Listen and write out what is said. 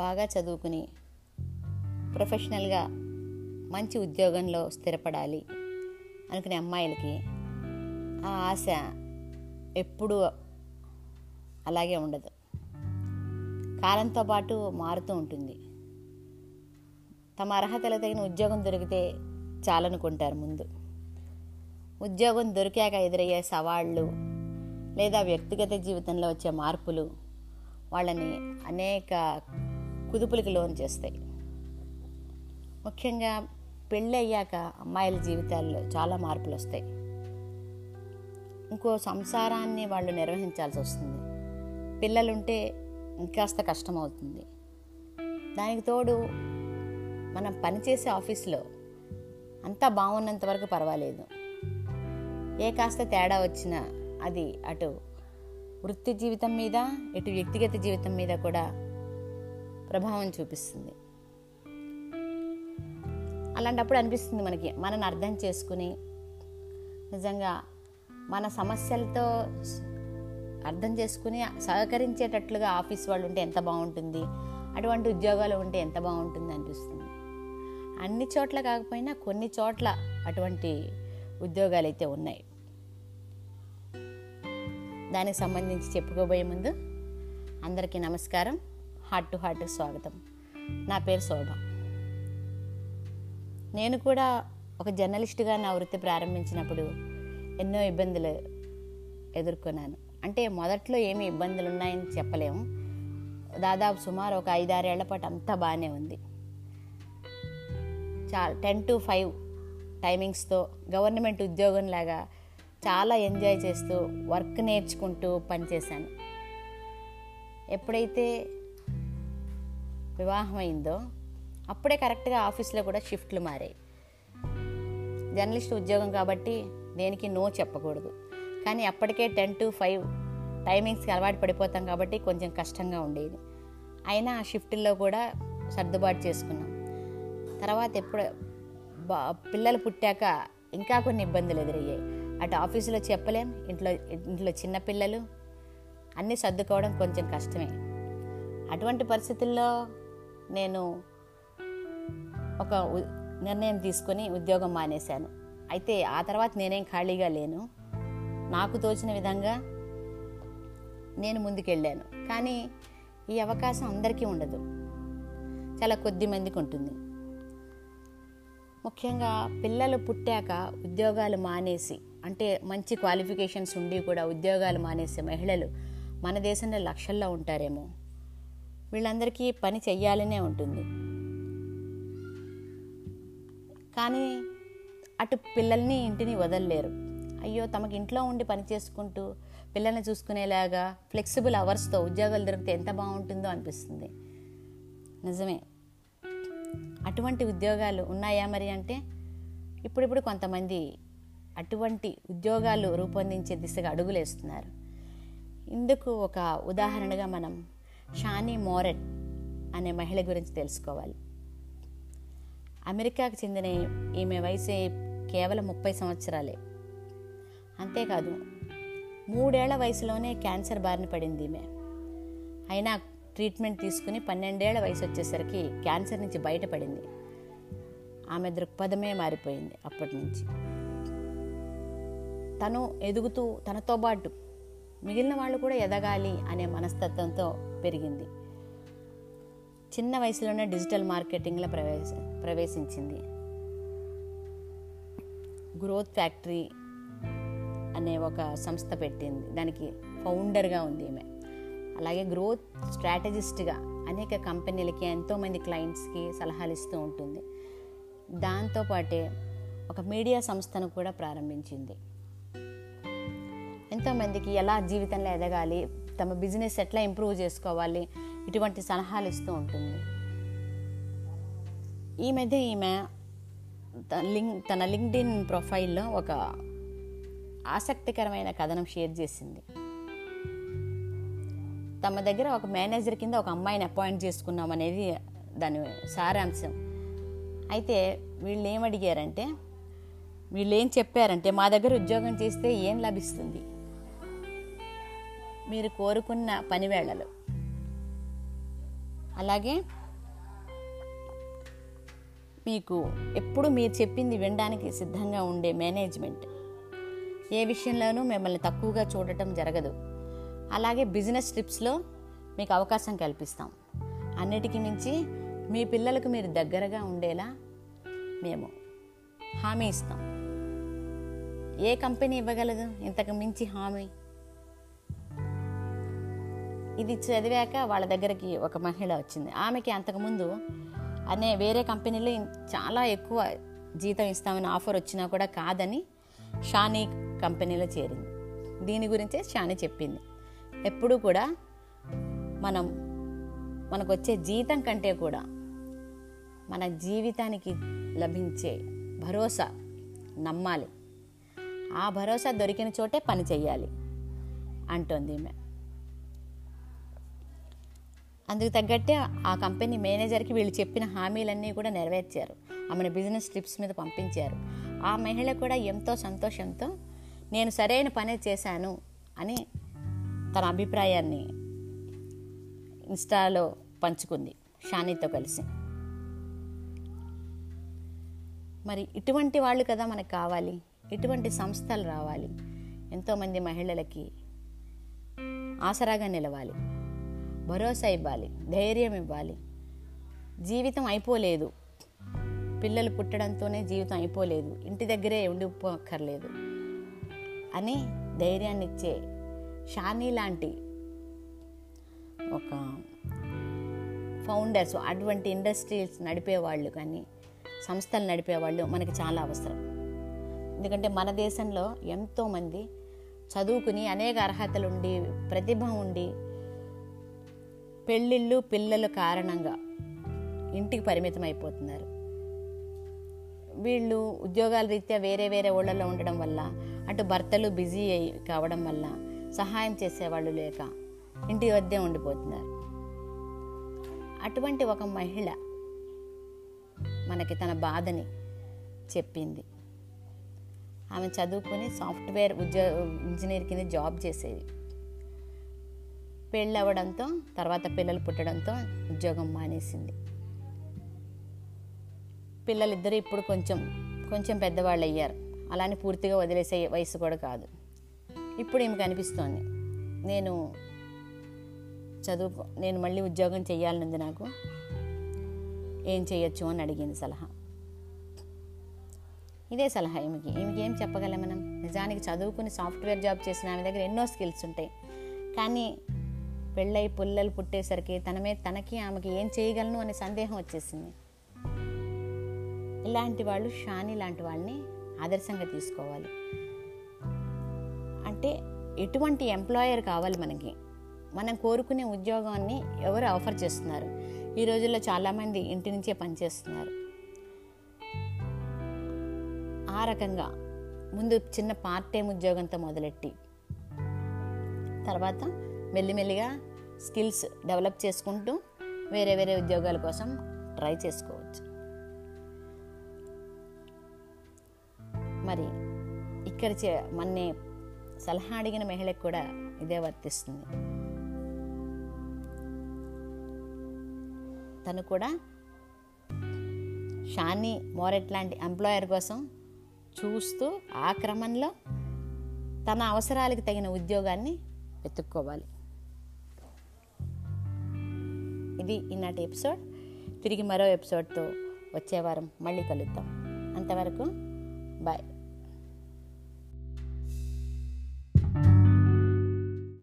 బాగా చదువుకుని ప్రొఫెషనల్గా మంచి ఉద్యోగంలో స్థిరపడాలి అనుకునే అమ్మాయిలకి ఆ ఆశ ఎప్పుడూ అలాగే ఉండదు. కాలంతో పాటు మారుతూ ఉంటుంది. తమ అర్హతలు తగిన ఉద్యోగం దొరికితే చాలనుకుంటారు ముందు. ఉద్యోగం దొరికాక ఎదురయ్యే సవాళ్ళు లేదా వ్యక్తిగత జీవితంలో వచ్చే మార్పులు వాళ్ళని అనేక కుదుపులకి లోన్ చేస్తాయి. ముఖ్యంగా పెళ్ళి అయ్యాక అమ్మాయిల జీవితాల్లో చాలా మార్పులు వస్తాయి. ఇంకో సంసారాన్ని వాళ్ళు నిర్వహించాల్సి వస్తుంది. పిల్లలుంటే ఇంకాస్త కష్టమవుతుంది. దానికి తోడు మనం పనిచేసే ఆఫీస్లో అంతా బాగున్నంత వరకు పర్వాలేదు. ఏ కాస్త తేడా వచ్చినా అది అటు వృత్తి జీవితం మీద ఇటు వ్యక్తిగత జీవితం మీద కూడా ప్రభావం చూపిస్తుంది. అలాంటప్పుడు అనిపిస్తుంది మనకి మనని అర్థం చేసుకుని నిజంగా మన సమస్యలతో అర్థం చేసుకుని సహకరించేటట్లుగా ఆఫీస్ వాళ్ళు ఉంటే ఎంత బాగుంటుంది అటువంటి ఉద్యోగాలు ఉంటే ఎంత బాగుంటుంది అనిపిస్తుంది. అన్ని చోట్ల కాకపోయినా కొన్ని చోట్ల అటువంటి ఉద్యోగాలు అయితే ఉన్నాయి. దానికి సంబంధించి చెప్పుకోబోయే ముందు అందరికీ నమస్కారం. హార్ట్ టు హార్ట్ స్వాగతం. నా పేరు శోభ. నేను కూడా ఒక జర్నలిస్ట్గా నా వృత్తి ప్రారంభించినప్పుడు ఎన్నో ఇబ్బందులు ఎదుర్కొన్నాను. అంటే మొదట్లో ఏమి ఇబ్బందులు ఉన్నాయని చెప్పలేము. దాదాపు సుమారు ఒక ఐదారేళ్ళ పాటు అంతా బాగానే ఉంది. చా టెన్ టు ఫైవ్ టైమింగ్స్తో గవర్నమెంట్ ఉద్యోగంలాగా చాలా ఎంజాయ్ చేస్తూ వర్క్ నేర్చుకుంటూ పనిచేశాను. ఎప్పుడైతే వివాహం అయిందో అప్పుడే కరెక్ట్గా ఆఫీస్లో కూడా షిఫ్ట్లు మారాయి. జర్నలిస్ట్ ఉద్యోగం కాబట్టి దేనికి నో చెప్పకూడదు. కానీ అప్పటికే టెన్ టు ఫైవ్ టైమింగ్స్కి అలవాటు పడిపోతాం కాబట్టి కొంచెం కష్టంగా ఉండేది. అయినా ఆ షిఫ్ట్లో కూడా సర్దుబాటు చేసుకున్నాం. తర్వాత ఎప్పుడు బా పిల్లలు పుట్టాక ఇంకా కొన్ని ఇబ్బందులు ఎదురయ్యాయి. అటు ఆఫీసులో చెప్పలేం ఇంట్లో ఇంట్లో చిన్న పిల్లలు అన్నీ సర్దుకోవడం కొంచెం కష్టమే. అటువంటి పరిస్థితుల్లో నేను ఒక ఉ- నిర్ణయం తీసుకొని ఉద్యోగం మానేశాను. అయితే ఆ తర్వాత నేనేం ఖాళీగా లేను. నాకు తోచిన విధంగా నేను ముందుకెళ్ళాను. కానీ ఈ అవకాశం అందరికీ ఉండదు. చాలా కొద్ది మందికి ఉంటుంది. ముఖ్యంగా పిల్లలు పుట్టాక ఉద్యోగాలు మానేసి అంటే మంచి క్వాలిఫికేషన్స్ ఉండి కూడా ఉద్యోగాలు మానేసే మహిళలు మన దేశంలో లక్షల్లో ఉంటారేమో. వీళ్ళందరికీ పని చెయ్యాలనే ఉంటుంది. కానీ అటు పిల్లల్ని ఇంటిని వదలలేరు. అయ్యో తమకి ఇంట్లో ఉండి పని చేసుకుంటూ పిల్లల్ని చూసుకునేలాగా ఫ్లెక్సిబుల్ అవర్స్తో ఉద్యోగాలు దొరికితే ఎంత బాగుంటుందో అనిపిస్తుంది. నిజమే. అటువంటి ఉద్యోగాలు ఉన్నాయా మరి అంటే ఇప్పుడిప్పుడు కొంతమంది అటువంటి ఉద్యోగాలు రూపొందించే దిశగా అడుగులేస్తున్నారు. ఇందుకు ఒక ఉదాహరణగా మనం షానీ మోరెట్ అనే మహిళ గురించి తెలుసుకోవాలి. అమెరికాకు చెందిన ఈమె వయసు కేవలం ముప్పై సంవత్సరాలే. అంతేకాదు మూడేళ్ళ వయసులోనే క్యాన్సర్ బారిన పడింది ఈమె. అయినా ట్రీట్మెంట్ తీసుకుని పన్నెండేళ్ళ వయసు వచ్చేసరికి క్యాన్సర్ నుంచి బయటపడింది. ఆమె దృక్పథమే మారిపోయింది అప్పటి నుంచి. తను ఎదుగుతూ తనతో పాటు మిగిలిన వాళ్ళు కూడా ఎదగాలి అనే మనస్తత్వంతో పెరిగింది. చిన్న వయసులోనే డిజిటల్ మార్కెటింగ్లో ప్రవేశ ప్రవేశించింది. గ్రోత్ ఫ్యాక్టరీ అనే ఒక సంస్థ పెట్టింది. దానికి ఫౌండర్గా ఉంది ఈమె. అలాగే గ్రోత్ స్ట్రాటజిస్ట్గా అనేక కంపెనీలకి ఎంతోమంది క్లయింట్స్కి సలహాలు ఇస్తూ ఉంటుంది. దాంతోపాటే ఒక మీడియా సంస్థను కూడా ప్రారంభించింది. ఎంతోమందికి ఎలా జీవితంలో ఎదగాలి తమ బిజినెస్ ఎట్లా ఇంప్రూవ్ చేసుకోవాలి ఇటువంటి సలహాలు ఇస్తూ ఉంటుంది. ఈ మధ్య ఈమె లింక్ తన లింక్డ్ఇన్ ప్రొఫైల్లో ఒక ఆసక్తికరమైన కథనం షేర్ చేసింది. తమ దగ్గర ఒక మేనేజర్ కింద ఒక అమ్మాయిని అపాయింట్ చేసుకున్నాం అనేది దాని సారాంశం. అయితే వీళ్ళు ఏమడిగారంటే వీళ్ళు ఏం చెప్పారంటే మా దగ్గర ఉద్యోగం చేస్తే ఏం లభిస్తుంది? మీరు కోరుకున్న పనివేళలు అలాగే మీకు ఎప్పుడు మీరు చెప్పింది వినడానికి సిద్ధంగా ఉండే మేనేజ్మెంట్. ఏ విషయంలోనూ మిమ్మల్ని తక్కువగా చూడటం జరగదు. అలాగే బిజినెస్ ట్రిప్స్లో మీకు అవకాశం కల్పిస్తాం. అన్నిటికీ మించి మీ పిల్లలకు మీరు దగ్గరగా ఉండేలా మేము హామీ ఇస్తాం. ఏ కంపెనీ ఇవ్వగలదు? ఇంతకు మించి హామీ? ఇది చదివాక వాళ్ళ దగ్గరికి ఒక మహిళ వచ్చింది. ఆమెకి అంతకుముందు అనే వేరే కంపెనీలో చాలా ఎక్కువ జీతం ఇస్తామని ఆఫర్ వచ్చినా కూడా కాదని షానీ కంపెనీలో చేరింది. దీని గురించే షానీ చెప్పింది. ఎప్పుడూ కూడా మనం మనకు వచ్చే జీతం కంటే కూడా మన జీవితానికి లభించే భరోసా నమ్మాలి. ఆ భరోసా దొరికిన చోటే పని చేయాలి అంటోంది ఈమె. అందుకు తగ్గట్టే ఆ కంపెనీ మేనేజర్కి వీళ్ళు చెప్పిన హామీలన్నీ కూడా నెరవేర్చారు. ఆమెను బిజినెస్ ట్రిప్స్ మీద పంపించారు. ఆ మహిళ కూడా ఎంతో సంతోషంతో నేను సరైన పనే చేశాను అని తన అభిప్రాయాన్ని ఇన్స్టాలో పంచుకుంది షానీతో కలిసి. మరి ఇటువంటి వాళ్ళు కదా మనకు కావాలి. ఇటువంటి సంస్థలు రావాలి. ఎంతోమంది మహిళలకి ఆసరాగా నిలవాలి. భరోసా ఇవ్వాలి ధైర్యం ఇవ్వాలి. జీవితం అయిపోలేదు. పిల్లలు పుట్టడంతోనే జీవితం అయిపోలేదు. ఇంటి దగ్గరే ఉండిపోక్కర్లేదు అని ధైర్యాన్ని ఇచ్చే షానీ లాంటి ఒక ఫౌండర్స్ అటువంటి ఇండస్ట్రీస్ నడిపేవాళ్ళు కానీ సంస్థలు నడిపేవాళ్ళు మనకి చాలా అవసరం. ఎందుకంటే మన దేశంలో ఎంతోమంది చదువుకుని అనేక అర్హతలు ఉండి ప్రతిభ ఉండి పెళ్ళిళ్ళు పిల్లల కారణంగా ఇంటికి పరిమితం అయిపోతున్నారు. వీళ్ళు ఉద్యోగాల రీత్యా వేరే వేరే ఊళ్ళలో ఉండడం వల్ల అటు భర్తలు బిజీ అయి కావడం వల్ల సహాయం చేసేవాళ్ళు లేక ఇంటి వద్దే ఉండిపోతున్నారు. అటువంటి ఒక మహిళ మనకి తన బాధని చెప్పింది. ఆమె చదువుకుని సాఫ్ట్వేర్ ఉద్యో ఇంజనీర్ కింద జాబ్ చేసేది. పెళ్ళి అవ్వడంతో తర్వాత పిల్లలు పుట్టడంతో ఉద్యోగం మానేసింది. పిల్లలిద్దరూ ఇప్పుడు కొంచెం కొంచెం పెద్దవాళ్ళు అయ్యారు అలానే పూర్తిగా వదిలేసే వయసు కూడా కాదు. ఇప్పుడు ఈమెకు అనిపిస్తోంది నేను చదువు నేను మళ్ళీ ఉద్యోగం చేయాలనుంది నాకు. ఏం చేయొచ్చు అని అడిగింది సలహా. ఇదే సలహా ఈమెకి. ఈమెకి ఏం చెప్పగలం మనం? నిజానికి చదువుకుని సాఫ్ట్వేర్ జాబ్ చేసిన ఆమె దగ్గర ఎన్నో స్కిల్స్ ఉంటాయి. కానీ పెళ్ళై పుల్లలు పుట్టేసరికి తన మీద తనకి ఆమెకి ఏం చేయగలను అనే సందేహం వచ్చేసింది. ఇలాంటి వాళ్ళు షాని లాంటి వాళ్ళని ఆదర్శంగా తీసుకోవాలి. అంటే ఎటువంటి ఎంప్లాయర్ కావాలి మనకి? మనం కోరుకునే ఉద్యోగాన్ని ఎవరు ఆఫర్ చేస్తున్నారు? ఈ రోజుల్లో చాలామంది ఇంటి నుంచే పనిచేస్తున్నారు ఆ రకంగా ముందు చిన్న పార్ట్ టైం ఉద్యోగంతో మొదలెట్టి తర్వాత మెల్లిమెల్లిగా స్కిల్స్ డెవలప్ చేసుకుంటూ వేరే వేరే ఉద్యోగాల కోసం ట్రై చేసుకోవచ్చు. మరి ఇక్కడ చే మన్నే సలహా అడిగిన మహిళకు కూడా ఇదే వర్తిస్తుంది. తను కూడా షానీ మోరెట్ లాంటి ఎంప్లాయర్ కోసం చూస్తూ ఆ క్రమంలో తన అవసరాలకు తగిన ఉద్యోగాన్ని వెతుక్కోవాలి. ఇది ఈనాటి ఎపిసోడ్. తిరిగి మరో ఎపిసోడ్తో వచ్చే వారం మళ్ళీ కలుద్దాం. అంతవరకు బాయ్.